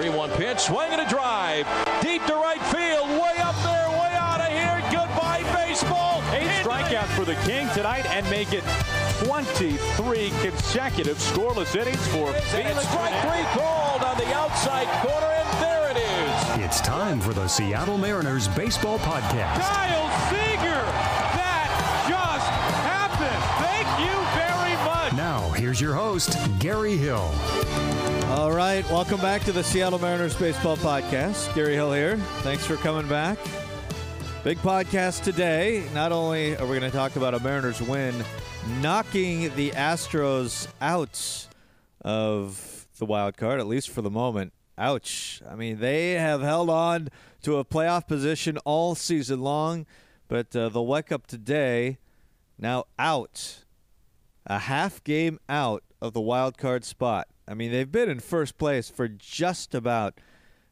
3-1 pitch, swing and a drive, deep to right field, way up there, way out of here. Goodbye baseball. Eight strikeouts for the King tonight and make it 23 consecutive scoreless innings for Felix. Strike three called on the outside corner, and there it is. It's time for the Seattle Mariners Baseball Podcast. Kyle Seager! That just happened! Thank you very much! Now, here's your host, Gary Hill. All right, welcome back to the Seattle Mariners Baseball Podcast. Gary Hill here. Thanks for coming back. Big podcast today. Not only are we going to talk about a Mariners win, knocking the Astros out of the wild card, at least for the moment. Ouch. I mean, they have held on to a playoff position all season long, but uh, they'll wake up today now out, a half game out of the wild card spot. I mean, they've been in first place for just about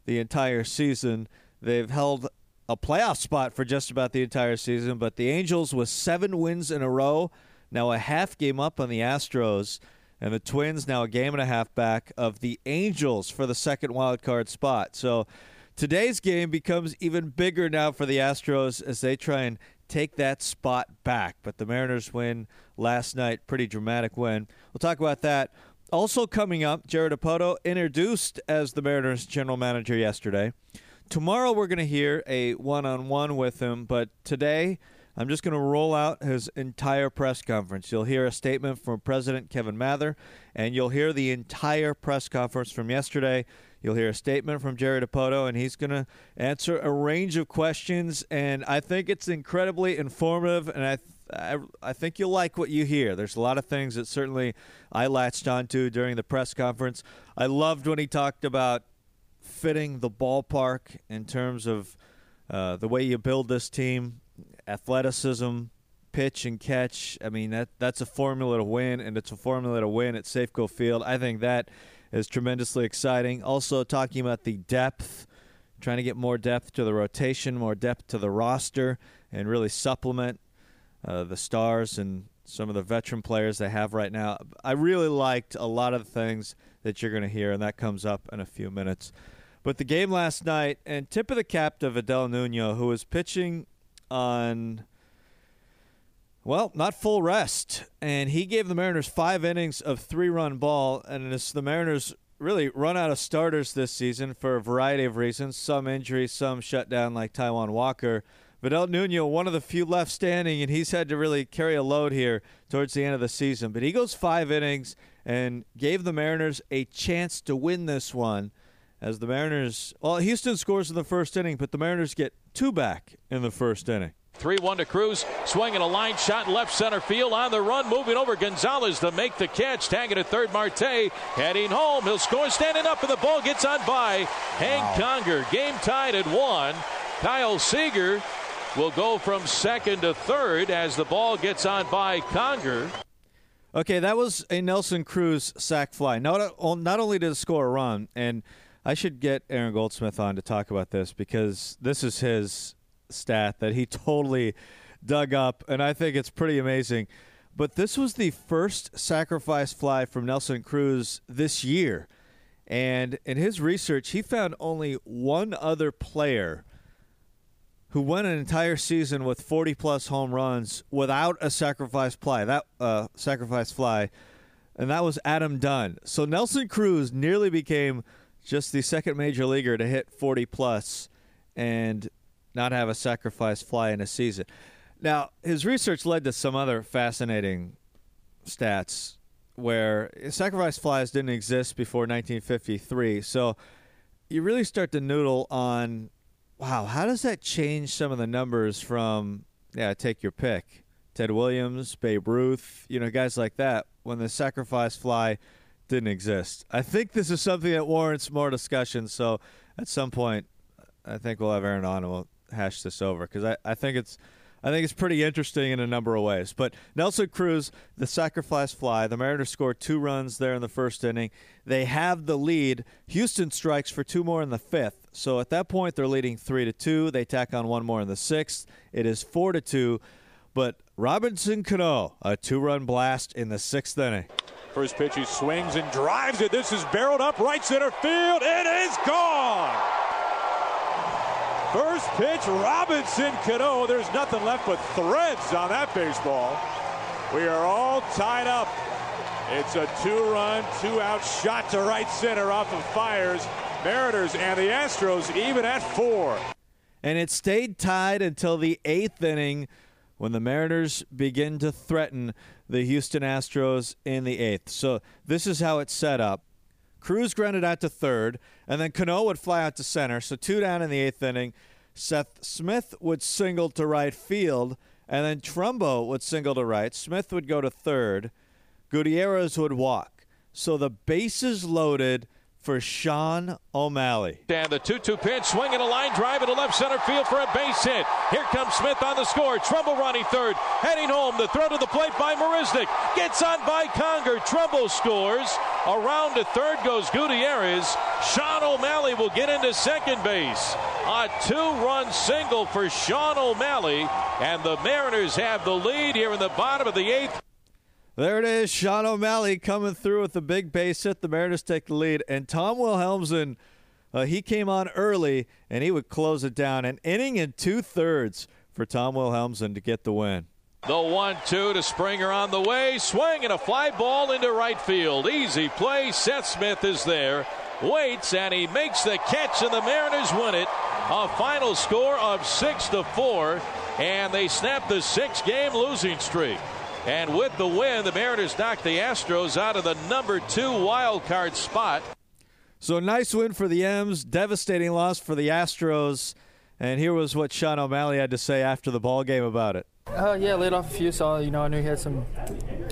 the entire season. They've held a playoff spot for just about the entire season, but the Angels with seven wins in a row, now a half game up on the Astros, and the Twins now a game and a half back of the Angels for the second wild card spot. So today's game becomes even bigger now for the Astros as they try and take that spot back. But the Mariners win last night, pretty dramatic win. We'll talk about that. Also coming up, Jared Dipoto introduced as the Mariners general manager yesterday. Tomorrow we're going to hear a one-on-one with him, but today I'm just going to roll out his entire press conference. You'll hear a statement from President Kevin Mather, and you'll hear the entire press conference from yesterday. You'll hear a statement from Jared Dipoto, and he's going to answer a range of questions, and I think it's incredibly informative, and I. I, I think you'll like what you hear. There's a lot of things that certainly I latched onto during the press conference. I loved when he talked about fitting the ballpark in terms of uh, the way you build this team, athleticism, pitch and catch. I mean that that's a formula to win, and it's a formula to win at Safeco Field. I think that is tremendously exciting. Also talking about the depth, trying to get more depth to the rotation, more depth to the roster, and really supplement uh, the stars and some of the veteran players they have right now. I really liked a lot of the things that you're going to hear, and that comes up in a few minutes. But the game last night, and tip of the cap to Vidal Nuno, who was pitching on, well, not full rest. And he gave the Mariners five innings of three run ball. And as the Mariners really run out of starters this season for a variety of reasons some injuries, some shut down, like Taijuan Walker. Vidal Nuno, one of the few left standing, and he's had to really carry a load here towards the end of the season. But he goes five innings and gave the Mariners a chance to win this one as the Mariners, well, Houston scores in the first inning, but the Mariners get two back in the first inning. 3 1 to Cruz, swinging a line shot left center field on the run, moving over Gonzalez to make the catch, tagging at third Marte, heading home. He'll score standing up, and the ball gets on by Hank wow. Conger. Game tied at one. Kyle Seager will go from second to third as the ball gets on by Conger. Okay, that was a Nelson Cruz sac fly. Not, not only did it score a run, and I should get Aaron Goldsmith on to talk about this because this is his stat that he totally dug up, and I think it's pretty amazing. But this was the first sacrifice fly from Nelson Cruz this year. And in his research, he found only one other player who went an entire season with 40 plus home runs without a sacrifice fly. That uh, sacrifice fly, and that was Adam Dunn. So Nelson Cruz nearly became just the second major leaguer to hit 40 plus and not have a sacrifice fly in a season. Now, his research led to some other fascinating stats where sacrifice flies didn't exist before 1953. So you really start to noodle on wow, how does that change some of the numbers from, yeah, take your pick, Ted Williams, Babe Ruth, you know, guys like that, when the sacrifice fly didn't exist. I think this is something that warrants more discussion. So at some point, I think we'll have Aaron on and we'll hash this over because I, I think it's I think it's pretty interesting in a number of ways. But Nelson Cruz, the sacrifice fly, the Mariners scored two runs there in the first inning. They have the lead. Houston strikes for two more in the fifth. So at that point, they're leading three to two. They tack on one more in the sixth. It is four to two. But Robinson Cano, a two-run blast in the sixth inning. First pitch, he swings and drives it. This is barreled up right center field. It is gone. First pitch, Robinson Cano. There's nothing left but threads on that baseball. We are all tied up. It's a two-run, two-out shot to right center off of Fiers. Mariners and the Astros even at four. And it stayed tied until the eighth inning when the Mariners begin to threaten the Houston Astros in the eighth. So this is how it's set up. Cruz grounded out to third, and then Cano would fly out to center. So two down in the eighth inning. Seth Smith would single to right field, and then Trumbo would single to right. Smith would go to third. Gutierrez would walk. So the bases loaded for Shawn O'Malley. And the 2 2 pitch, swinging a line drive into left center field for a base hit. Here comes Smith on the score. Trumbo running third, heading home. The throw to the plate by Marisnick. Gets on by Conger. Trumbo scores. Around to third goes Gutierrez. Shawn O'Malley will get into second base. A two run single for Shawn O'Malley. And the Mariners have the lead here in the bottom of the eighth. There it is, Shawn O'Malley coming through with the big base hit. The Mariners take the lead, and Tom Wilhelmsen, uh, he came on early and he would close it down. An inning and two thirds for Tom Wilhelmsen to get the win. The one-two to Springer on the way, swing and a fly ball into right field. Easy play. Seth Smith is there, waits and he makes the catch, and the Mariners win it. A final score of six to four, and they snap the six-game losing streak. And with the win, the Mariners knocked the Astros out of the number two wild card spot. So nice win for the M's, devastating loss for the Astros. And here was what Shawn O'Malley had to say after the ball game about it. Uh, yeah, laid off a few, so you know I knew he had some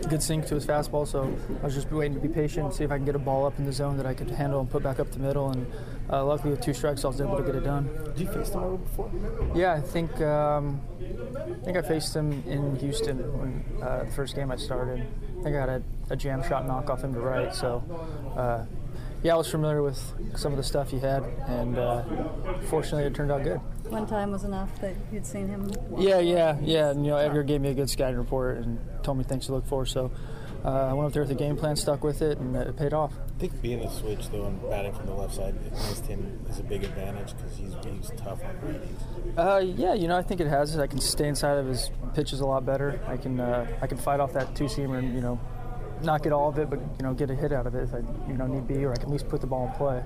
good sink to his fastball, so I was just waiting to be patient, see if I can get a ball up in the zone that I could handle and put back up the middle. And uh, luckily, with two strikes, I was able to get it done. Did you face him before? Yeah, I think um, I think I faced him in Houston when uh, the first game I started. I think I had a, a jam shot knock off him to right, so. Uh, yeah, I was familiar with some of the stuff he had, and uh, fortunately, it turned out good. One time was enough that you'd seen him. Yeah, yeah, yeah. And, you know, Edgar gave me a good scouting report and told me things to look for. So uh, I went up there with a the game plan, stuck with it, and it paid off. I think being a switch though and batting from the left side against him is a big advantage because he's, he's tough on righties. Uh, yeah, you know, I think it has. I can stay inside of his pitches a lot better. I can uh, I can fight off that two seamer and you know not get all of it, but you know get a hit out of it if I you know need be, or I can at least put the ball in play.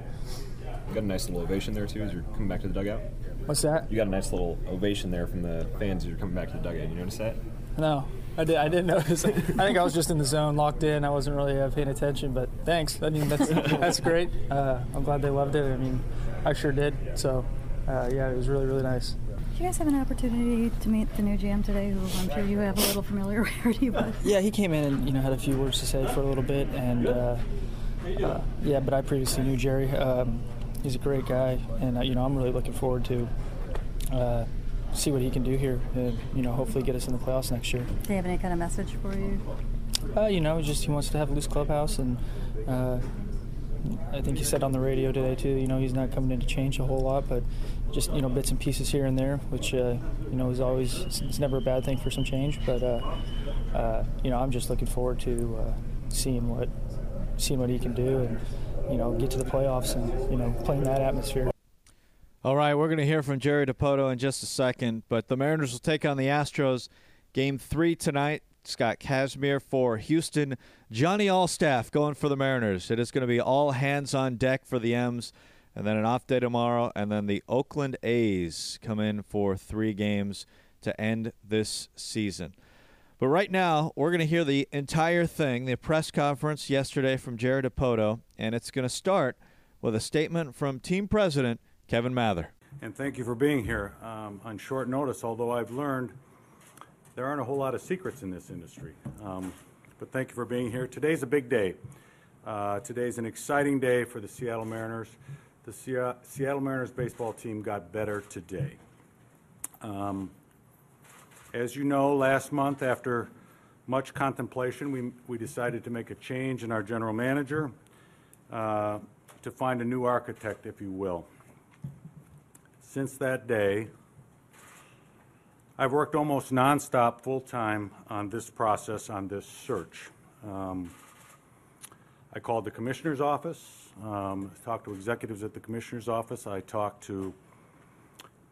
You got a nice little ovation there too as you're coming back to the dugout. What's that? You got a nice little ovation there from the fans as you're coming back to the dugout. You notice that? No, I did. I didn't notice. I think I was just in the zone, locked in. I wasn't really uh, paying attention. But thanks. I mean, that's that's great. Uh, I'm glad they loved it. I mean, I sure did. So, uh, yeah, it was really really nice. Did you guys have an opportunity to meet the new GM today, who I'm sure you have a little familiarity with? Yeah, he came in and you know had a few words to say for a little bit, and uh, uh, yeah, but I previously knew Jerry. Um, he's a great guy, and uh, you know I'm really looking forward to uh, see what he can do here, and you know hopefully get us in the playoffs next year. Do you have any kind of message for you? Uh, you know, just he wants to have a loose clubhouse, and uh, I think he said on the radio today too. You know, he's not coming in to change a whole lot, but just you know bits and pieces here and there, which uh, you know is always it's, never a bad thing for some change. But uh, uh, you know, I'm just looking forward to uh, seeing what seeing what he can do, and you know, get to the playoffs and you know playing that atmosphere. All right, we're going to hear from Jerry Dipoto in just a second, but the Mariners will take on the Astros. Game three tonight. Scott Kazmir for Houston. Johnny Allstaff going for the Mariners. It is going to be all hands on deck for the M's, and then an off day tomorrow, and then the Oakland A's come in for three games to end this season. But right now, we're going to hear the entire thing, the press conference yesterday from Jared Dipoto, and it's going to start with a statement from team president Kevin Mather. And thank you for being here um, on short notice, although I've learned there aren't a whole lot of secrets in this industry. Um, but thank you for being here. Today's a big day. Uh, today's an exciting day for the Seattle Mariners. The Seattle Mariners baseball team got better today. Um, as you know, last month, after much contemplation, we, we decided to make a change in our general manager uh, to find a new architect, if you will. Since that day, I've worked almost nonstop, full time on this process, on this search. Um, I called the commissioner's office, um, talked to executives at the commissioner's office. I talked to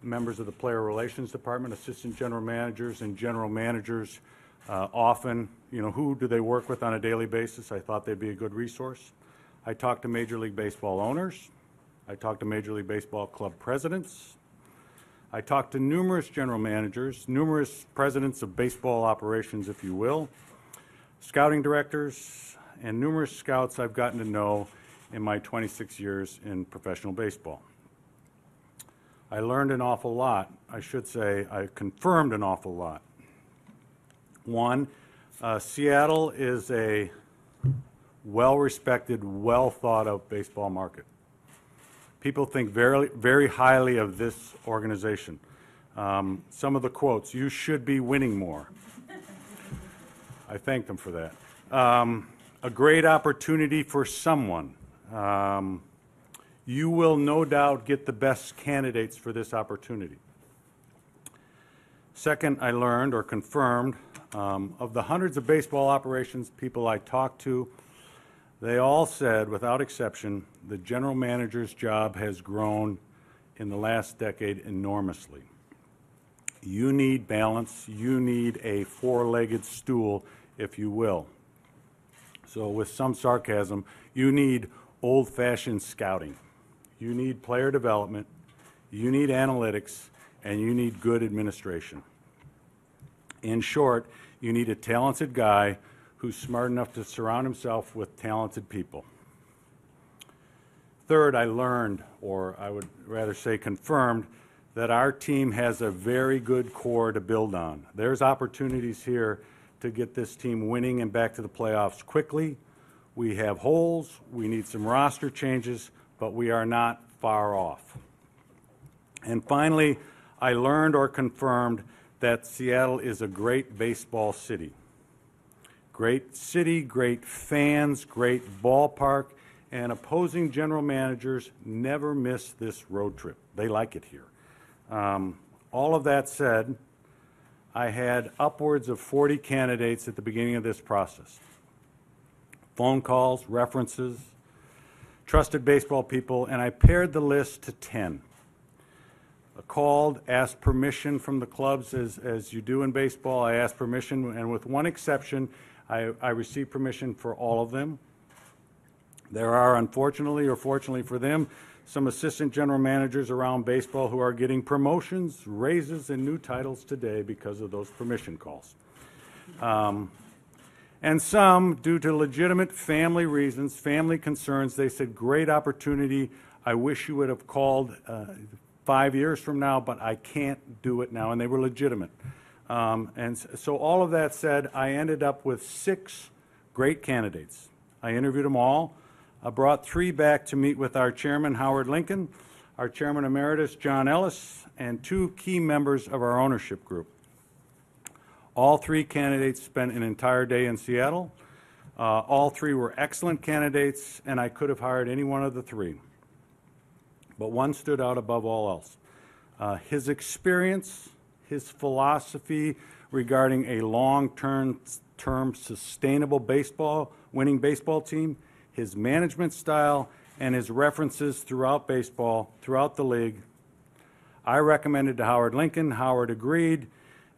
members of the player relations department, assistant general managers and general managers. Uh, often, you know, who do they work with on a daily basis? I thought they'd be a good resource. I talked to Major League Baseball owners. I talked to Major League Baseball club presidents. I talked to numerous general managers, numerous presidents of baseball operations, if you will, scouting directors, and numerous scouts I've gotten to know in my 26 years in professional baseball. I learned an awful lot. I should say I confirmed an awful lot. One, uh, Seattle is a well respected, well thought of baseball market. People think very, very highly of this organization. Um, some of the quotes you should be winning more. I thank them for that. Um, a great opportunity for someone. Um, you will no doubt get the best candidates for this opportunity. Second, I learned or confirmed um, of the hundreds of baseball operations people I talked to, they all said, without exception, the general manager's job has grown in the last decade enormously. You need balance, you need a four legged stool, if you will. So, with some sarcasm, you need old fashioned scouting, you need player development, you need analytics, and you need good administration. In short, you need a talented guy who's smart enough to surround himself with talented people. Third, I learned, or I would rather say confirmed, that our team has a very good core to build on. There's opportunities here to get this team winning and back to the playoffs quickly. We have holes, we need some roster changes, but we are not far off. And finally, I learned or confirmed that Seattle is a great baseball city. Great city, great fans, great ballpark, and opposing general managers never miss this road trip. They like it here. Um, all of that said, I had upwards of 40 candidates at the beginning of this process phone calls, references, trusted baseball people, and I paired the list to 10 called, asked permission from the clubs, as, as you do in baseball. I asked permission, and with one exception, I, I received permission for all of them. There are, unfortunately or fortunately for them, some assistant general managers around baseball who are getting promotions, raises, and new titles today because of those permission calls. Um, and some, due to legitimate family reasons, family concerns, they said, Great opportunity. I wish you would have called uh, five years from now, but I can't do it now. And they were legitimate. Um, and so, all of that said, I ended up with six great candidates. I interviewed them all. I brought three back to meet with our chairman, Howard Lincoln, our chairman emeritus, John Ellis, and two key members of our ownership group. All three candidates spent an entire day in Seattle. Uh, all three were excellent candidates, and I could have hired any one of the three but one stood out above all else. Uh, his experience, his philosophy regarding a long term sustainable baseball, winning baseball team, his management style, and his references throughout baseball, throughout the league. I recommended to Howard Lincoln. Howard agreed.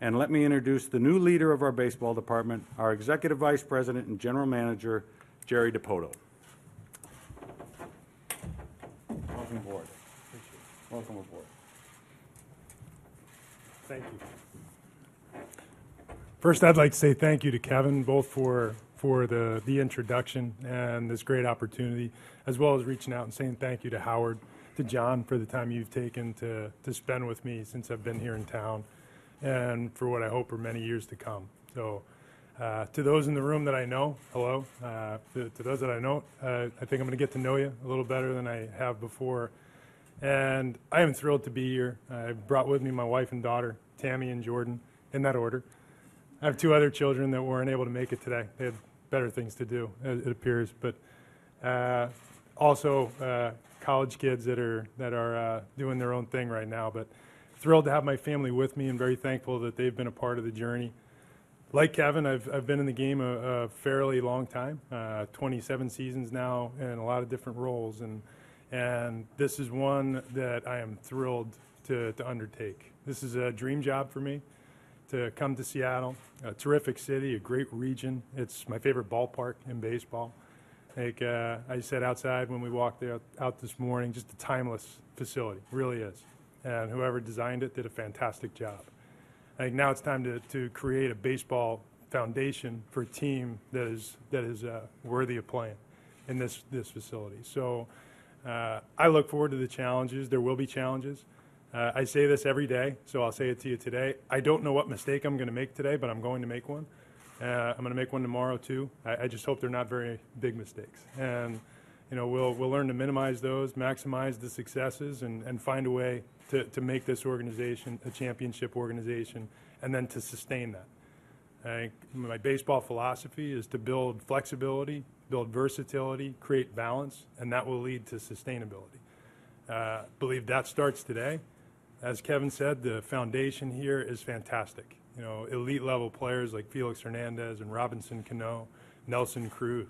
And let me introduce the new leader of our baseball department, our executive vice president and general manager, Jerry Dipoto. Welcome aboard. Welcome aboard. Thank you. First, I'd like to say thank you to Kevin, both for for the the introduction and this great opportunity, as well as reaching out and saying thank you to Howard, to John for the time you've taken to to spend with me since I've been here in town, and for what I hope are many years to come. So. Uh, to those in the room that I know, hello. Uh, to, to, those that I know, uh, I think I'm going to get to know you a little better than I have before. And I am thrilled to be here. I brought with me my wife and daughter, Tammy and Jordan, in that order. I have two other children that weren't able to make it today. They had better things to do, it appears. But uh, also uh, college kids that are that are uh, doing their own thing right now. But thrilled to have my family with me, and very thankful that they've been a part of the journey like Kevin, I've, I've been in the game a, a fairly long time, uh, 27 seasons now, in a lot of different roles, and and this is one that I am thrilled to, to undertake. This is a dream job for me to come to Seattle, a terrific city, a great region. It's my favorite ballpark in baseball. Like uh, I said outside when we walked out, out this morning, just a timeless facility, really is. And whoever designed it did a fantastic job. I think now it's time to, to create a baseball foundation for a team that is that is uh, worthy of playing in this this facility. So uh, I look forward to the challenges. There will be challenges. Uh, I say this every day, so I'll say it to you today. I don't know what mistake I'm going to make today, but I'm going to make one. Uh, I'm going to make one tomorrow too. I, I just hope they're not very big mistakes, and you know we'll we'll learn to minimize those, maximize the successes, and, and find a way to, to make this organization a championship organization and then to sustain that. I my baseball philosophy is to build flexibility, build versatility, create balance, and that will lead to sustainability. Uh, believe that starts today. As Kevin said, the foundation here is fantastic. You know, elite level players like Felix Hernandez and Robinson Cano, Nelson Cruz,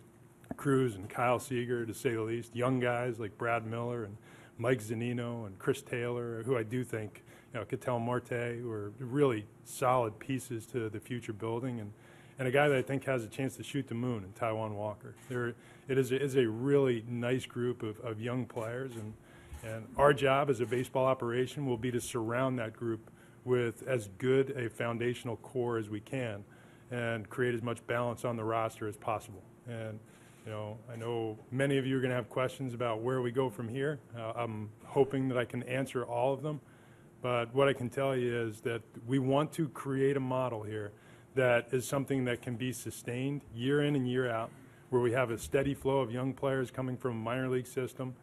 Cruz and Kyle Seager, to say the least. Young guys like Brad Miller and Mike Zunino and Chris Taylor, who I do think, you know, Ketel Marte, who are really solid pieces to the future building, and, and a guy that I think has a chance to shoot the moon in Taijuan Walker. There, it is a, is a really nice group of, of young players, and, and our job as a baseball operation will be to surround that group with as good a foundational core as we can and create as much balance on the roster as possible. And know, I know many of you are going to have questions about where we go from here. Uh, I'm hoping that I can answer all of them. But what I can tell you is that we want to create a model here that is something that can be sustained year in and year out, where we have a steady flow of young players coming from a minor league system.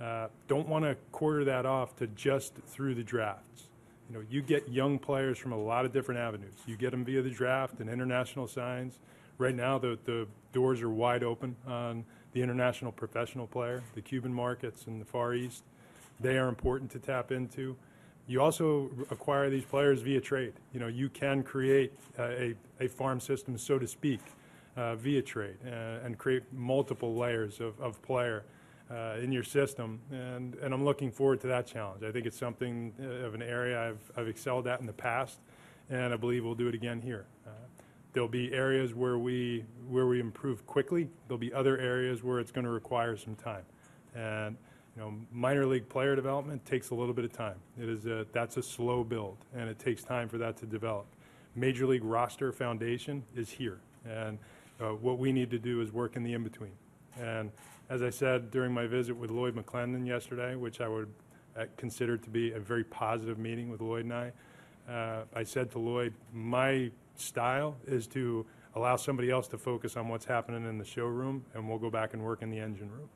Uh, don't want to quarter that off to just through the drafts. You know, you get young players from a lot of different avenues. You get them via the draft and international signs right now the, the doors are wide open on the international professional player, the Cuban markets and the Far East. They are important to tap into. You also acquire these players via trade. You know, you can create a, a farm system, so to speak, uh, via trade uh, and create multiple layers of, of player uh, in your system. And, and I'm looking forward to that challenge. I think it's something uh, of an area I've, I've excelled at in the past, and I believe we'll do it again here. There'll be areas where we where we improve quickly. There'll be other areas where it's going to require some time. And you know, minor league player development takes a little bit of time. It is a, that's a slow build, and it takes time for that to develop. Major league roster foundation is here, and uh, what we need to do is work in the in between. And as I said during my visit with Lloyd McClendon yesterday, which I would uh, consider to be a very positive meeting with Lloyd and I, uh, I said to Lloyd, my style is to allow somebody else to focus on what's happening in the showroom, and we'll go back and work in the engine room.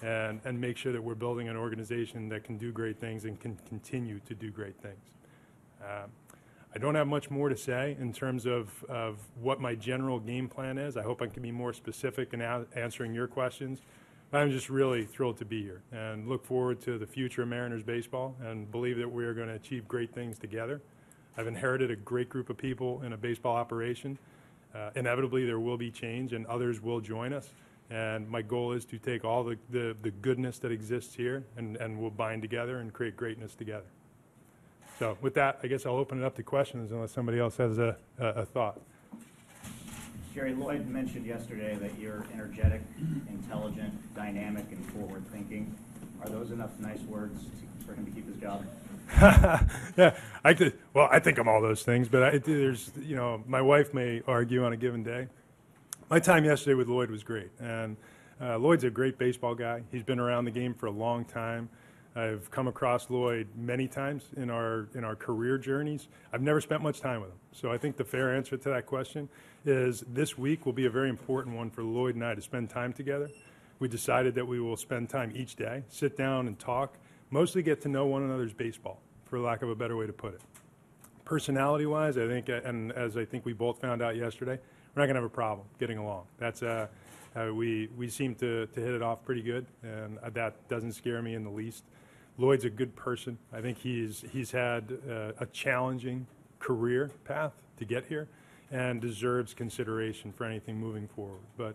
And, and make sure that we're building an organization that can do great things and can continue to do great things. Uh, I don't have much more to say in terms of, of what my general game plan is. I hope I can be more specific in a- answering your questions. I'm just really thrilled to be here and look forward to the future of Mariners baseball and believe that we are going to achieve great things together. I've inherited a great group of people in a baseball operation. Uh, inevitably, there will be change, and others will join us. And my goal is to take all the, the, the goodness that exists here and, and we'll bind together and create greatness together. So, with that, I guess I'll open it up to questions unless somebody else has a, a, a thought. Jerry Lloyd mentioned yesterday that you're energetic, intelligent, dynamic, and forward thinking. Are those enough nice words for him to keep his job? yeah, I could. Well, I think I'm all those things, but I, there's, you know, my wife may argue on a given day. My time yesterday with Lloyd was great, and uh, Lloyd's a great baseball guy. He's been around the game for a long time. I've come across Lloyd many times in our in our career journeys. I've never spent much time with him, so I think the fair answer to that question is this week will be a very important one for Lloyd and I to spend time together. We decided that we will spend time each day, sit down and talk mostly get to know one another's baseball, for lack of a better way to put it. Personality wise, I think, and as I think we both found out yesterday, we're not going to have a problem getting along. That's uh, uh, we we seem to, to hit it off pretty good, and that doesn't scare me in the least. Lloyd's a good person. I think he's he's had uh, a challenging career path to get here. and deserves consideration for anything moving forward. But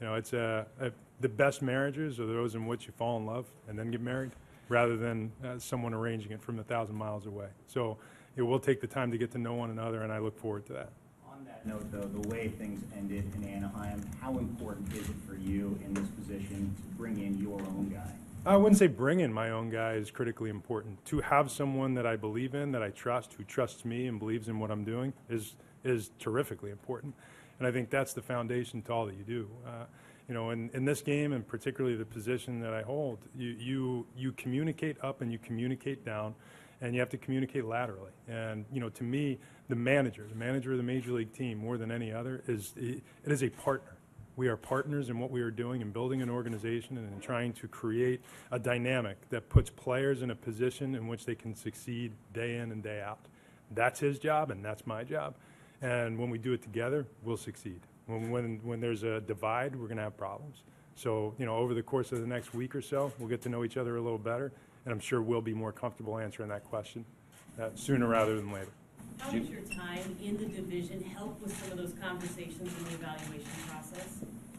you know, it's uh, uh, the best marriages are those in which you fall in love and then get married, rather than uh, someone arranging it from a thousand miles away. So it will take the time to get to know one another, and I look forward to that. On that note, though, the way things ended in Anaheim, how important is it for you in this position to bring in your own guy? I wouldn't say bring in my own guy is critically important. To have someone that I believe in, that I trust, who trusts me and believes in what I'm doing, is is terrifically important. And I think that's the foundation to all that you do. Uh, you know, in, in this game, and particularly the position that I hold, you, you you communicate up and you communicate down, and you have to communicate laterally. And you know, to me, the manager, the manager of the major league team, more than any other, is it is a partner. We are partners in what we are doing in building an organization and in trying to create a dynamic that puts players in a position in which they can succeed day in and day out. That's his job, and that's my job. And when we do it together, we'll succeed. When, when, when there's a divide, we're going to have problems. So, you know, over the course of the next week or so, we'll get to know each other a little better, and I'm sure we'll be more comfortable answering that question uh, sooner rather than later. How does your time in the division help with some of those conversations in the evaluation process?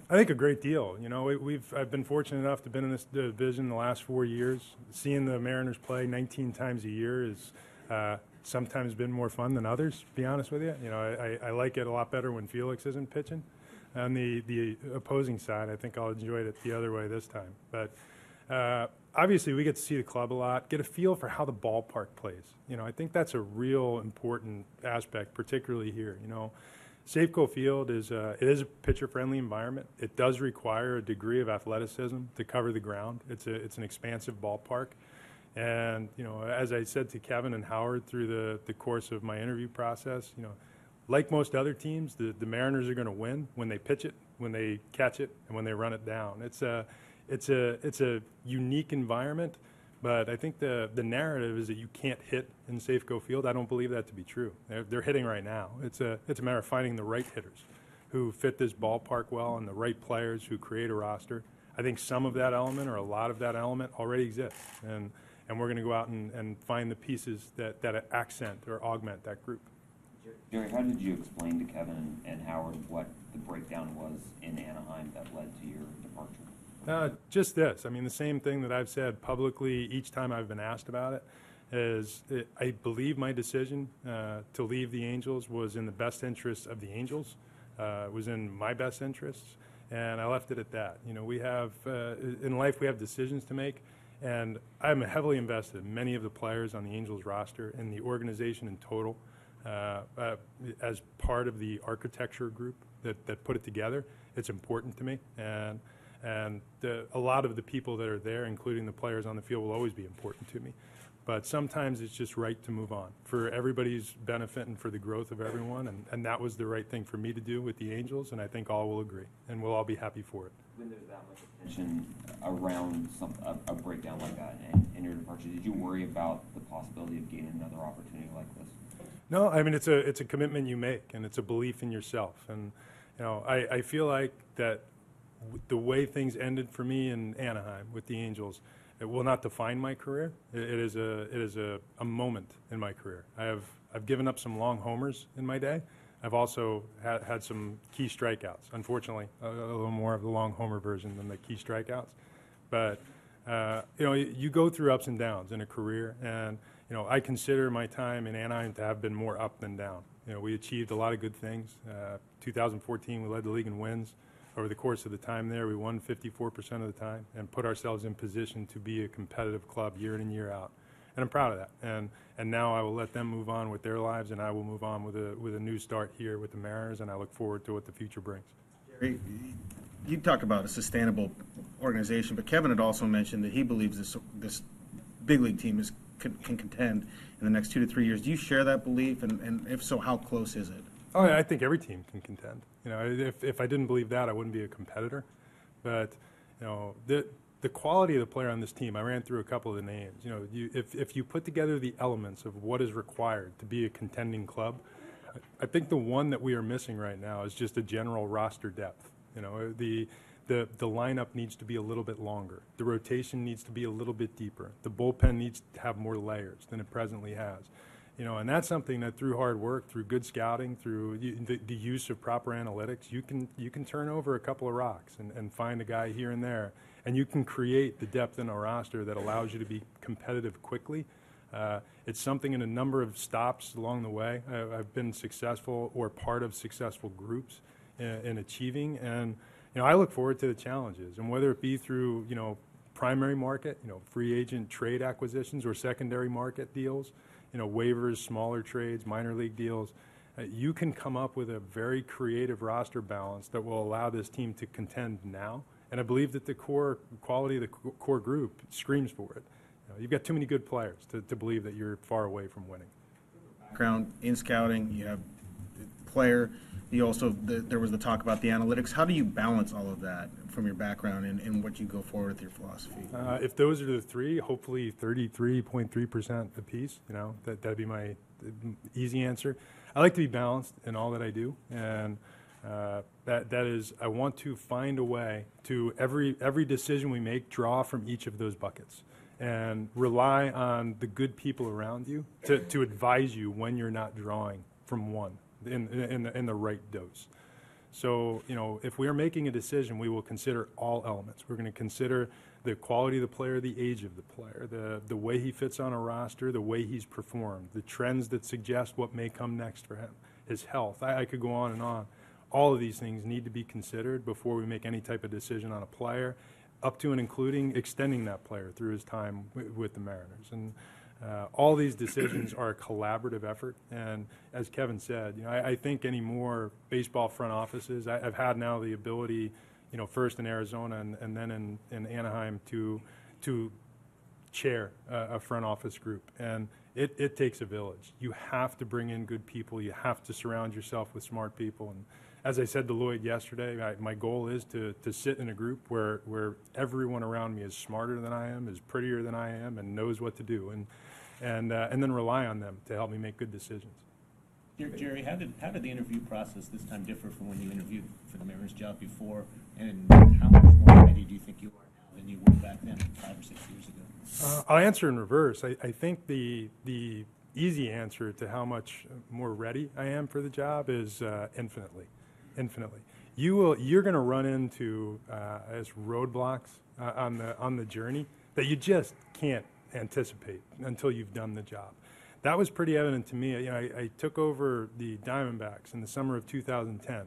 I think a great deal. You know, we- we've I've been fortunate enough to been in this division the last four years. Seeing the Mariners play 19 times a year is uh, sometimes been more fun than others. To be honest with you, you know, I, I like it a lot better when Felix isn't pitching. On the the opposing side, I think I'll enjoy it the other way this time. But uh, obviously, we get to see the club a lot, get a feel for how the ballpark plays. You know, I think that's a real important aspect, particularly here. You know, Safeco Field is a, it is a pitcher-friendly environment. It does require a degree of athleticism to cover the ground. It's a it's an expansive ballpark, and you know, as I said to Kevin and Howard through the the course of my interview process, you know, like most other teams, the, the Mariners are going to win when they pitch it, when they catch it, and when they run it down. It's a it's a it's a unique environment. But I think the, the narrative is that you can't hit in Safeco Field. I don't believe that to be true. They're, they're hitting right now. It's a, it's a matter of finding the right hitters who fit this ballpark well and the right players who create a roster. I think some of that element or a lot of that element already exists. And, and we're going to go out and, and find the pieces that, that accent or augment that group. Jerry, how did you explain to Kevin and Howard what the breakdown was in Anaheim that led to your departure? Uh, just this. I mean, the same thing that I've said publicly each time I've been asked about it is it, I believe my decision uh, to leave the Angels was in the best interest of the Angels, uh, was in my best interests, and I left it at that. You know, we have, uh, in life, we have decisions to make, and I'm heavily invested in many of the players on the Angels roster and the organization in total. Uh, uh, as part of the architecture group that, that put it together, it's important to me. And and the, a lot of the people that are there, including the players on the field, will always be important to me. But sometimes it's just right to move on for everybody's benefit and for the growth of everyone. And, and that was the right thing for me to do with the Angels, and I think all will agree, and we'll all be happy for it. When there's that much attention around some, a, a breakdown like that and, and your departure, did you worry about the possibility of gaining another opportunity like this? No, I mean it's a it's a commitment you make, and it's a belief in yourself. And you know, I, I feel like that the way things ended for me in Anaheim with the Angels, it will not define my career. It, it is a it is a, a moment in my career. I have I've given up some long homers in my day. I've also had, had some key strikeouts. Unfortunately, a, a little more of the long homer version than the key strikeouts. But uh, you know, you go through ups and downs in a career, and you know, I consider my time in Anaheim to have been more up than down. You know, we achieved a lot of good things. Uh, 2014, we led the league in wins over the course of the time there, we won 54% of the time and put ourselves in position to be a competitive club year in and year out. And I'm proud of that. And and now I will let them move on with their lives, and I will move on with a with a new start here with the Mariners, and I look forward to what the future brings. Jerry, you talk about a sustainable organization, but Kevin had also mentioned that he believes this this big league team is can, can contend in the next two to three years. Do you share that belief, and, and if so, how close is it? Oh, I think every team can contend. You know, if, if I didn't believe that, I wouldn't be a competitor. But you know, the the quality of the player on this team, I ran through a couple of the names. You know, you, if if you put together the elements of what is required to be a contending club, I think the one that we are missing right now is just a general roster depth. You know, the the, the lineup needs to be a little bit longer. The rotation needs to be a little bit deeper. The bullpen needs to have more layers than it presently has. You know, and that's something that through hard work, through good scouting, through the, the use of proper analytics, you can you can turn over a couple of rocks and, and find a guy here and there, and you can create the depth in a roster that allows you to be competitive quickly. Uh, it's something in a number of stops along the way. I, I've been successful or part of successful groups in, in achieving, and you know I look forward to the challenges, and whether it be through you know primary market, you know free agent trade acquisitions or secondary market deals, you know waivers, smaller trades, minor league deals. Uh, you can come up with a very creative roster balance that will allow this team to contend now. And I believe that the core quality of the core group screams for it. You know, you've got too many good players to, to believe that you're far away from winning. background in scouting, you have player, you also, the- there was the talk about the analytics. How do you balance all of that from your background and, and what you go forward with your philosophy? Uh, if those are the three, hopefully 33.3% apiece, you know, that, that'd be my uh, easy answer. I like to be balanced in all that I do. And uh, that, that is, I want to find a way to every, every decision we make, draw from each of those buckets and rely on the good people around you to, to advise you when you're not drawing from one in, in, the, in the right dose. So, you know, if we are making a decision, we will consider all elements. We're going to consider the quality of the player, the age of the player, the, the way he fits on a roster, the way he's performed, the trends that suggest what may come next for him, his health. I, I could go on and on. All of these things need to be considered before we make any type of decision on a player, up to and including extending that player through his time w- with the Mariners. And uh, all these decisions are a collaborative effort, and as Kevin said, you know, I, I think any more baseball front offices. I, I've had now the ability, you know, first in Arizona and, and then in, in Anaheim to to chair a, a front office group, and it, it takes a village. You have to bring in good people. You have to surround yourself with smart people. And as I said to Lloyd yesterday, I, my goal is to, to sit in a group where, where everyone around me is smarter than I am, is prettier than I am, and knows what to do, and, and, uh, and then rely on them to help me make good decisions. Jer- Jerry, how did, how did the interview process this time differ from when you interviewed for the mayor's job before? And how much more ready do you think you are now than you were back then, five or six years ago? Uh, I'll answer in reverse. I, I think the the easy answer to how much more ready I am for the job is uh, infinitely, infinitely. You will you're going to run into uh, as roadblocks uh, on the on the journey that you just can't anticipate until you've done the job. That was pretty evident to me. You know, I, I took over the Diamondbacks in the summer of 2010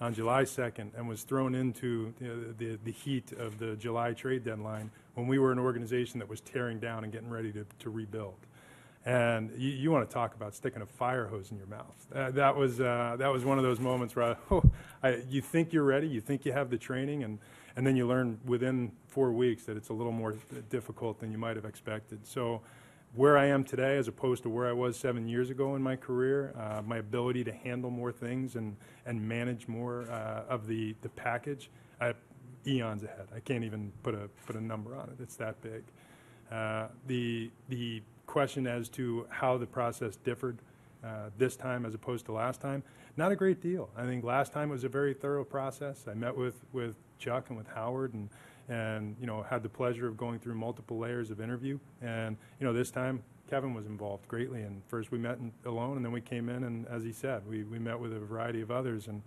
on July 2nd and was thrown into the, the heat of the July trade deadline when we were an organization that was tearing down and getting ready to, to rebuild. And you, you want to talk about sticking a fire hose in your mouth. Uh, that, was, uh, that was one of those moments where I, oh, I, you think you're ready, you think you have the training, and, and then you learn within four weeks that it's a little more difficult than you might have expected. So where I am today as opposed to where I was seven years ago in my career, uh, my ability to handle more things and, and manage more uh, of the, the package, I, eons ahead. I can't even put a, put a number on it. It's that big. Uh, the, the question as to how the process differed uh, this time as opposed to last time, not a great deal. I think last time was a very thorough process. I met with, with Chuck and with Howard and, and you know had the pleasure of going through multiple layers of interview. And you know this time Kevin was involved greatly. And first we met in, alone, and then we came in, and as he said, we, we met with a variety of others. And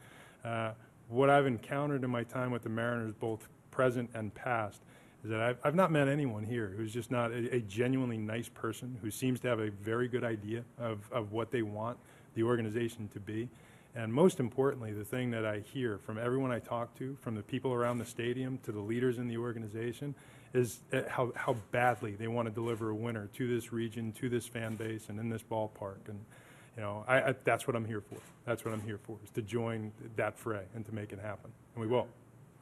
uh, what I've encountered in my time with the Mariners, both present and past, is that I've, I've not met anyone here who's just not a, a genuinely nice person who seems to have a very good idea of, of what they want the organization to be. And most importantly, the thing that I hear from everyone I talk to, from the people around the stadium to the leaders in the organization, is uh, how, how badly they want to deliver a winner to this region, to this fan base, and in this ballpark. And you know, I, I, that's what I'm here for. That's what I'm here for, is to join that fray and to make it happen. And we will.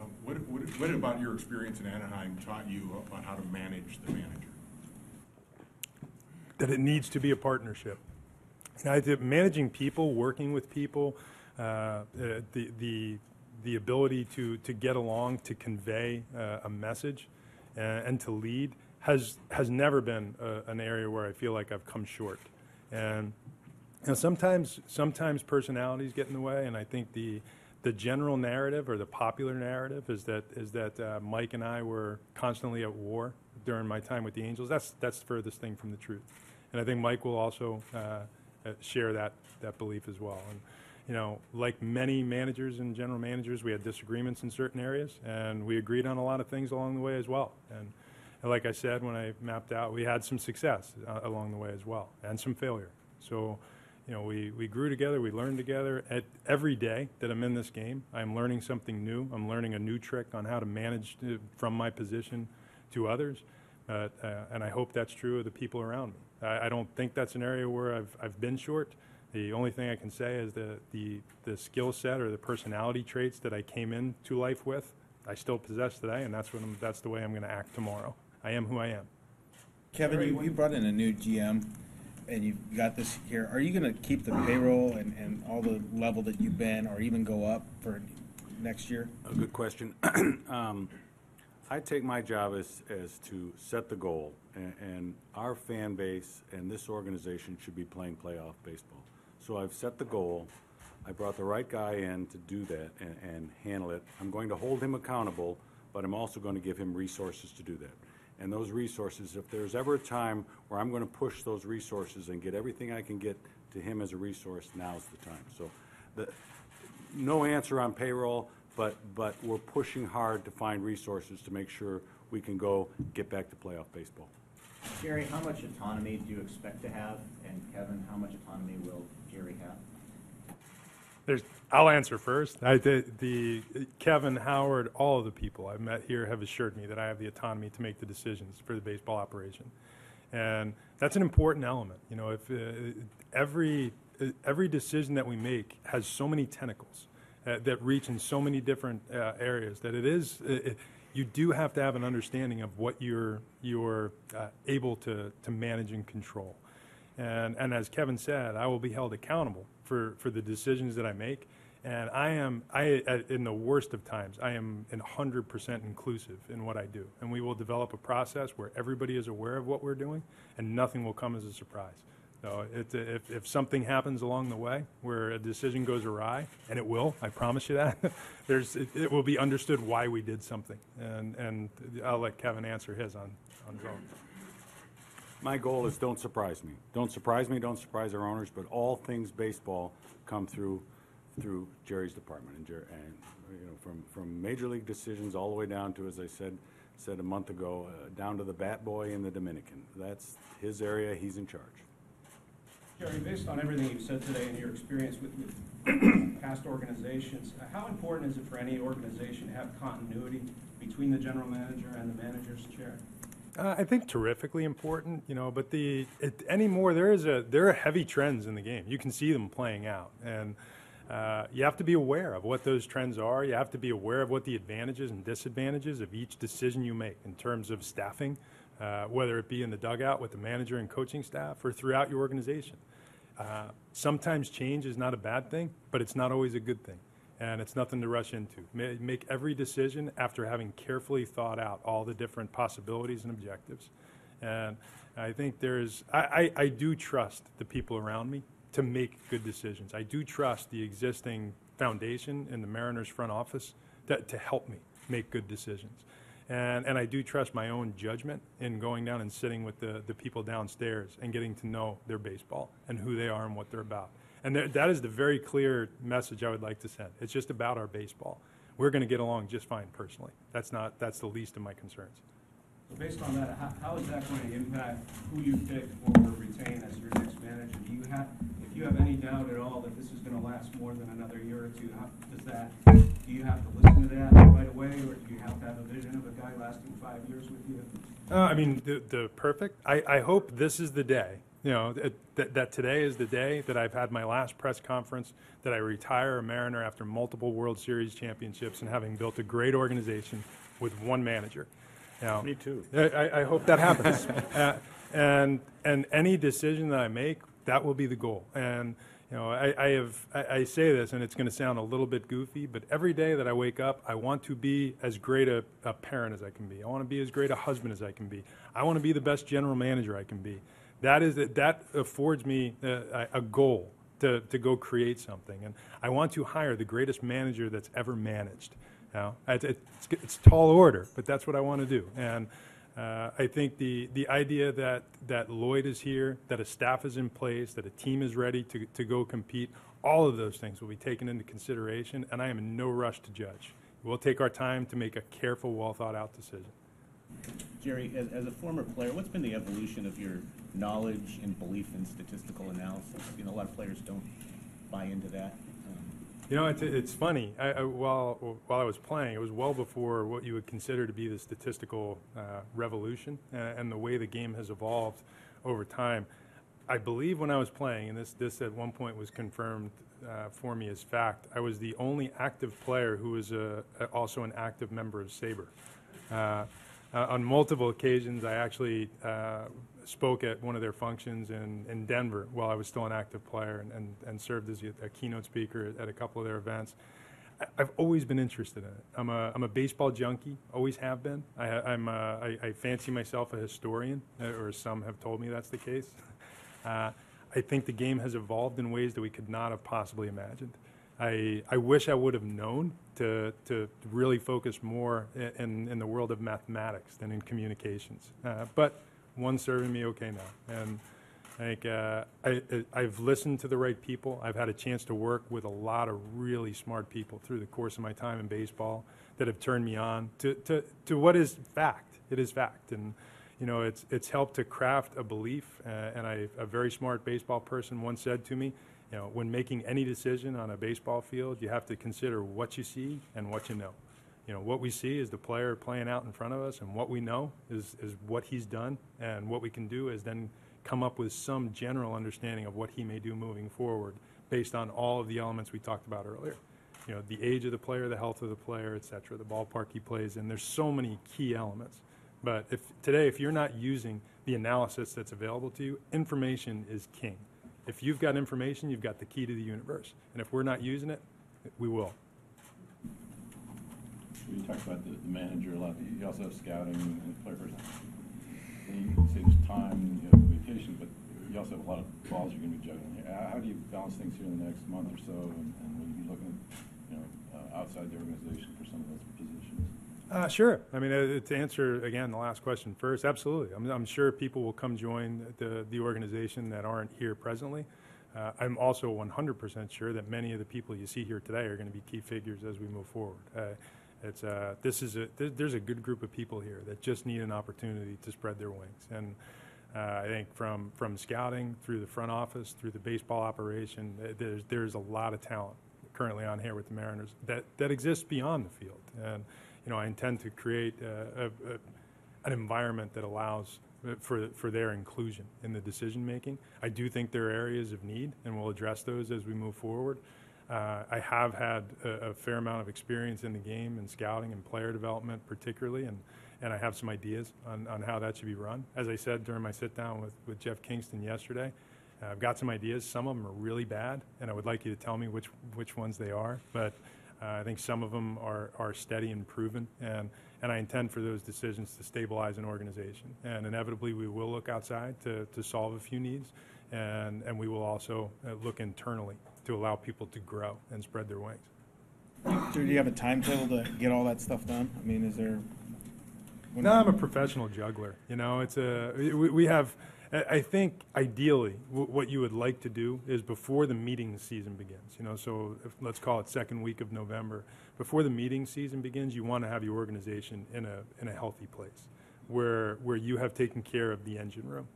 Um, What, what, what about your experience in Anaheim taught you about how to manage the manager? that it needs to be a partnership. Think managing people, working with people, uh, uh, the, the, the ability to, to get along, to convey uh, a message, uh, and to lead has, has never been uh, an area where I feel like I've come short. And you know, sometimes, sometimes personalities get in the way, and I think the, the general narrative or the popular narrative is that, is that uh, Mike and I were constantly at war during my time with the Angels. That's, that's the furthest thing from the truth. And I think Mike will also uh, uh, share that, that belief as well. And, you know, like many managers and general managers, we had disagreements in certain areas, and we agreed on a lot of things along the way as well. And, and like I said, when I mapped out, we had some success uh, along the way as well, and some failure. So, you know, we, we grew together, we learned together. At every day that I'm in this game, I'm learning something new. I'm learning a new trick on how to manage uh, from my position to others. Uh, uh, and I hope that's true of the people around me. I, I don't think that's an area where I've, I've been short. The only thing I can say is that the, the skill set or the personality traits that I came into life with, I still possess today, and that's, what I'm, that's the way I'm going to act tomorrow. I am who I am. Kevin, you, you brought in a new GM, and you've got this here. Are you going to keep the payroll and, and all the level that you've been, or even go up for next year? A good question. um, I take my job as, as to set the goal, and, and our fan base and this organization should be playing playoff baseball. So I've set the goal. I brought the right guy in to do that and, and handle it. I'm going to hold him accountable, but I'm also going to give him resources to do that. And those resources, if there's ever a time where I'm going to push those resources and get everything I can get to him as a resource, now's the time. So, the, no answer on payroll, but, but we're pushing hard to find resources to make sure we can go get back to playoff baseball. Jerry, how much autonomy do you expect to have? And Kevin, how much autonomy will Jerry have? There's, I'll answer first. I, the, the Kevin Howard, all of the people I've met here have assured me that I have the autonomy to make the decisions for the baseball operation, and that's an important element. You know, if uh, every uh, every decision that we make has so many tentacles uh, that reach in so many different uh, areas that it is. uh, It, you do have to have an understanding of what you're you're uh, able to to manage and control. And, and as Kevin said, I will be held accountable for, for the decisions that I make. And I am, I, in the worst of times, I am 100% inclusive in what I do. And we will develop a process where everybody is aware of what we're doing and nothing will come as a surprise. So it, if, if something happens along the way where a decision goes awry, and it will, I promise you that, there's, it, it will be understood why we did something. And, and I'll let Kevin answer his on, on his own. My goal is don't surprise me. Don't surprise me, don't surprise our owners, but all things baseball come through, through Jerry's department. And Jerry, and, you know, from, from major league decisions all the way down to, as I said, said a month ago, uh, down to the bat boy in the Dominican. That's his area, he's in charge. Jerry, based on everything you've said today and your experience with, with past organizations, uh, how important is it for any organization to have continuity between the general manager and the manager's chair? Uh, I think terrifically important, you know, but the it, anymore there is a there are heavy trends in the game. You can see them playing out, and uh, you have to be aware of what those trends are. You have to be aware of what the advantages and disadvantages of each decision you make in terms of staffing, uh, whether it be in the dugout with the manager and coaching staff or throughout your organization. Uh, sometimes change is not a bad thing, but it's not always a good thing and it's nothing to rush into. Make every decision after having carefully thought out all the different possibilities and objectives. And I think there's, I, I, I do trust the people around me to make good decisions. I do trust the existing foundation in the Mariners front office that, to help me make good decisions. And, and I do trust my own judgment in going down and sitting with the, the people downstairs and getting to know their baseball and who they are and what they're about. And there, that is the very clear message I would like to send. It's just about our baseball. We're going to get along just fine personally. That's not that's the least of my concerns. Based on that, how, how is that going to impact who you pick or retain as your next manager? Do you have, if you have any doubt at all that this is going to last more than another year or two, how does that, do you have to listen to that right away, or do you have to have a vision of a guy lasting five years with you? Uh, I mean, the, the perfect. I, I hope this is the day. You know, that, that today is the day that I've had my last press conference, that I retire a Mariner after multiple World Series championships and having built a great organization with one manager. Now, Me too. I- I, hope that happens. uh, and and any decision that I make, that will be the goal. And you know, I, I have I, I say this, and it's going to sound a little bit goofy, but every day that I wake up, I want to be as great a, a parent as I can be. I want to be as great a husband as I can be. I want to be the best general manager I can be. That is that affords me a, a goal to, to go create something. And I want to hire the greatest manager that's ever managed. Now, it's, it's, tall order, but that's what I want to do. And Uh, I think the, the idea that, that Lloyd is here, that a staff is in place, that a team is ready to, to go compete, all of those things will be taken into consideration, and I am in no rush to judge. We'll take our time to make a careful, well thought out decision. Jerry, as, as a former player, what's been the evolution of your knowledge and belief in statistical analysis? You know, a lot of players don't buy into that. You know, it's, it's funny. I, I, while, while I was playing, it was well before what you would consider to be the statistical uh, revolution uh, and the way the game has evolved over time. I believe when I was playing, and this, this at one point was confirmed uh, for me as fact, I was the only active player who was a, a- also an active member of SABR. Uh, uh, on multiple occasions, I actually uh, spoke at one of their functions in, in Denver while I was still an active player and, and, and served as a, a keynote speaker at a couple of their events. I've always been interested in it. I'm a, I'm a baseball junkie, always have been. I, I'm a, I, I fancy myself a historian, uh, or some have told me that's the case. Uh, I think the game has evolved in ways that we could not have possibly imagined. I, I wish I would have known to, to really focus more in, in the world of mathematics than in communications. Uh, but one's serving me okay now. And I think uh, I- I've listened to the right people. I've had a chance to work with a lot of really smart people through the course of my time in baseball that have turned me on to, to, to what is fact. It is fact. And you know, it's, it's helped to craft a belief. Uh, and I, a very smart baseball person once said to me, you know, when making any decision on a baseball field, you have to consider what you see and what you know. You know, what we see is the player playing out in front of us, and what we know is, is what he's done. And what we can do is then come up with some general understanding of what he may do moving forward based on all of the elements we talked about earlier. You know, the age of the player, the health of the player, et cetera, the ballpark he plays in. There's so many key elements. But if today, if you're not using the analysis that's available to you, information is king. If you've got information, you've got the key to the universe. And if we're not using it, we will. You talked about the, the manager a lot, you also have scouting and player person. And you say there's time, you have vacation, but you also have a lot of balls you're gonna be juggling here. How, how do you balance things here in the next month or so, and, and will you be looking, you know, uh, outside the organization for some of those positions? Uh, sure. I mean, uh, to answer again the last question first, absolutely. I'm, I'm sure people will come join the, the organization that aren't here presently. Uh, I'm also 100% sure that many of the people you see here today are going to be key figures as we move forward. Uh, it's uh, this is a th- there's a good group of people here that just need an opportunity to spread their wings, and uh, I think from from scouting through the front office through the baseball operation, there's there's a lot of talent currently on here with the Mariners that that exists beyond the field, and you know I intend to create uh, a, a, an environment that allows uh, for for their inclusion in the decision making. I do think there are areas of need, and we'll address those as we move forward. Uh, I have had a, a fair amount of experience in the game and scouting and player development, particularly, and, and I have some ideas on, on how that should be run. As I said during my sit down with, with Jeff Kingston yesterday, uh, I've got some ideas. Some of them are really bad, and I would like you to tell me which, which ones they are. But uh, I think some of them are, are steady and proven, and, and I intend for those decisions to stabilize an organization. And inevitably, we will look outside to, to solve a few needs, and, and we will also uh, look internally to allow people to grow and spread their wings. Do you have a timetable to get all that stuff done? I mean, is there? No, I'm a professional juggler. You know, it's a we, we have. I think ideally, w- what you would like to do is before the meeting season begins. You know, so if, let's call it second week of November. Before the meeting season begins, you want to have your organization in a in a healthy place, where where you have taken care of the engine room.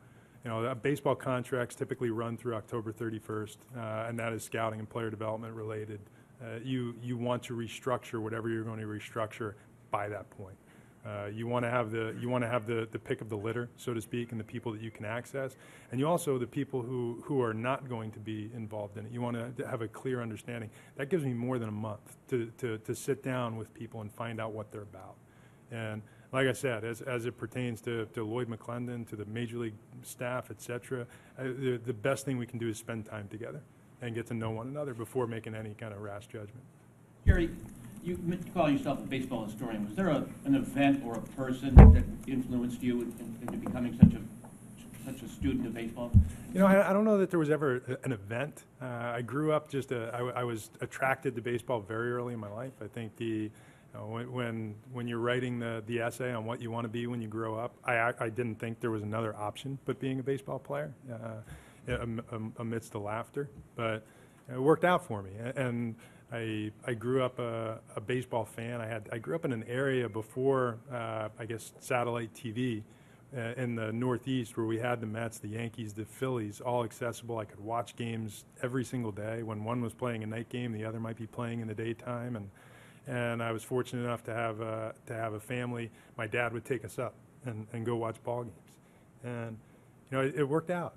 You know, baseball contracts typically run through October 31st, uh, and that is scouting and player development related. Uh, you you want to restructure whatever you're going to restructure by that point. Uh, you want to have the you want to have the, the pick of the litter, so to speak, and the people that you can access, and you also the people who, who are not going to be involved in it. You want to have a clear understanding. That gives me more than a month to, to, to sit down with people and find out what they're about. And like I said, as, as it pertains to, to Lloyd McClendon, to the major league staff, et cetera, uh, the, the best thing we can do is spend time together and get to know one another before making any kind of rash judgment. Jerry, you call yourself a baseball historian. Was there a, an event or a person that influenced you in- into becoming such a such a student of baseball? You know, I, I don't know that there was ever an event. Uh, I grew up just, a, I, w- I was attracted to baseball very early in my life. I think the, Uh, when, when when you're writing the, the essay on what you want to be when you grow up, I, I didn't think there was another option but being a baseball player uh, am- am- amidst the laughter. But it worked out for me, and I I grew up a, a baseball fan. I had I grew up in an area before uh, I guess satellite TV uh, in the Northeast where we had the Mets, the Yankees, the Phillies, all accessible. I could watch games every single day. When one was playing a night game, the other might be playing in the daytime, and and I was fortunate enough to have a, to have a family. My dad would take us up and, and go watch ball games, and you know it, it worked out,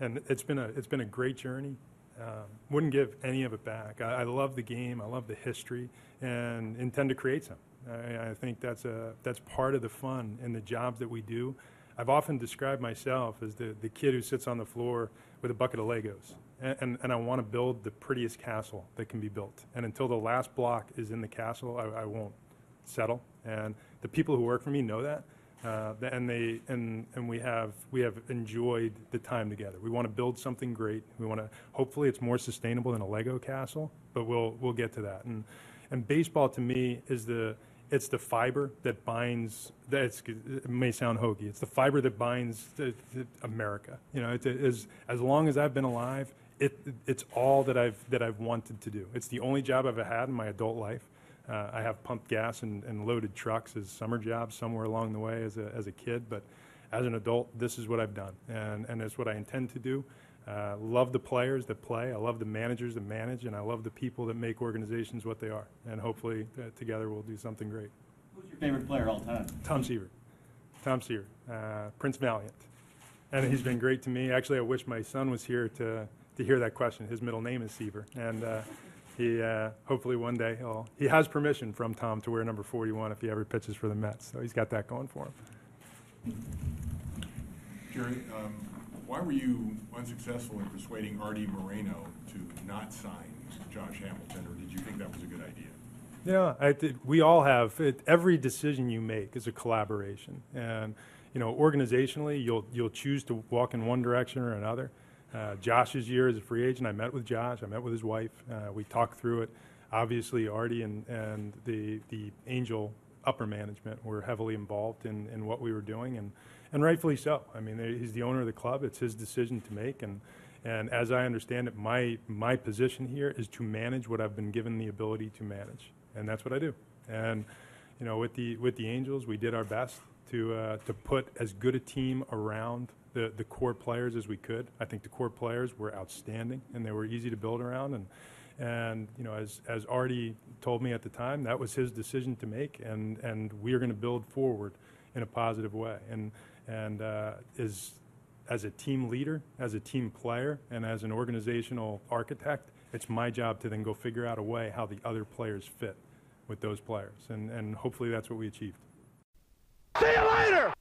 and it's been a it's been a great journey. Um, wouldn't give any of it back. I, I love the game. I love the history, and intend to create some. I, I think that's a that's part of the fun in the jobs that we do. I've often described myself as the, the kid who sits on the floor with a bucket of Legos, and, and, I want to build the prettiest castle that can be built. And until the last block is in the castle, I, I won't settle. And the people who work for me know that, uh, and they and and we have we have enjoyed the time together. We want to build something great. We want to hopefully it's more sustainable than a Lego castle, but we'll we'll get to that. And and baseball to me is the it's the fiber that binds. That's it may sound hokey. It's the fiber that binds America. You know, it's, as as long as I've been alive, it it's all that I've that I've wanted to do. It's the only job I've had in my adult life. Uh, I have pumped gas and, and loaded trucks as summer jobs somewhere along the way as a as a kid, but as an adult, this is what I've done, and and it's what I intend to do. Uh, love the players that play. I love the managers that manage, and I love the people that make organizations what they are. And hopefully, uh, together, we'll do something great. Who's your favorite player all time? Tom Seaver. Tom Seaver. Uh, Prince Valiant. And he's been great to me. Actually, I wish my son was here to, to hear that question. His middle name is Seaver. And uh, he uh, hopefully one day he'll, he has permission from Tom to wear number 41 if he ever pitches for the Mets. So he's got that going for him. Jerry, um, why were you unsuccessful in persuading Artie Moreno to not sign Josh Hamilton, or did you think that was a good idea? Yeah, I th- we all have. It, every decision you make is a collaboration, and you know, organizationally, you'll you'll choose to walk in one direction or another. Uh, Josh's year as a free agent, I met with Josh. I met with his wife. Uh, we talked through it. Obviously, Artie and, and the the Angel upper management were heavily involved in, in what we were doing, and, and rightfully so. I mean, he's the owner of the club. It's his decision to make, and and as I understand it, my my position here is to manage what I've been given the ability to manage, and that's what I do. And you know, with the with the Angels, we did our best to uh, to put as good a team around the the core players as we could. I think the core players were outstanding, and they were easy to build around. And and you know, as as Artie told me at the time, that was his decision to make, and and we are going to build forward in a positive way. And and uh, as a team leader, as a team player, and as an organizational architect, it's my job to then go figure out a way how the other players fit with those players. And, and hopefully that's what we achieved. See you later!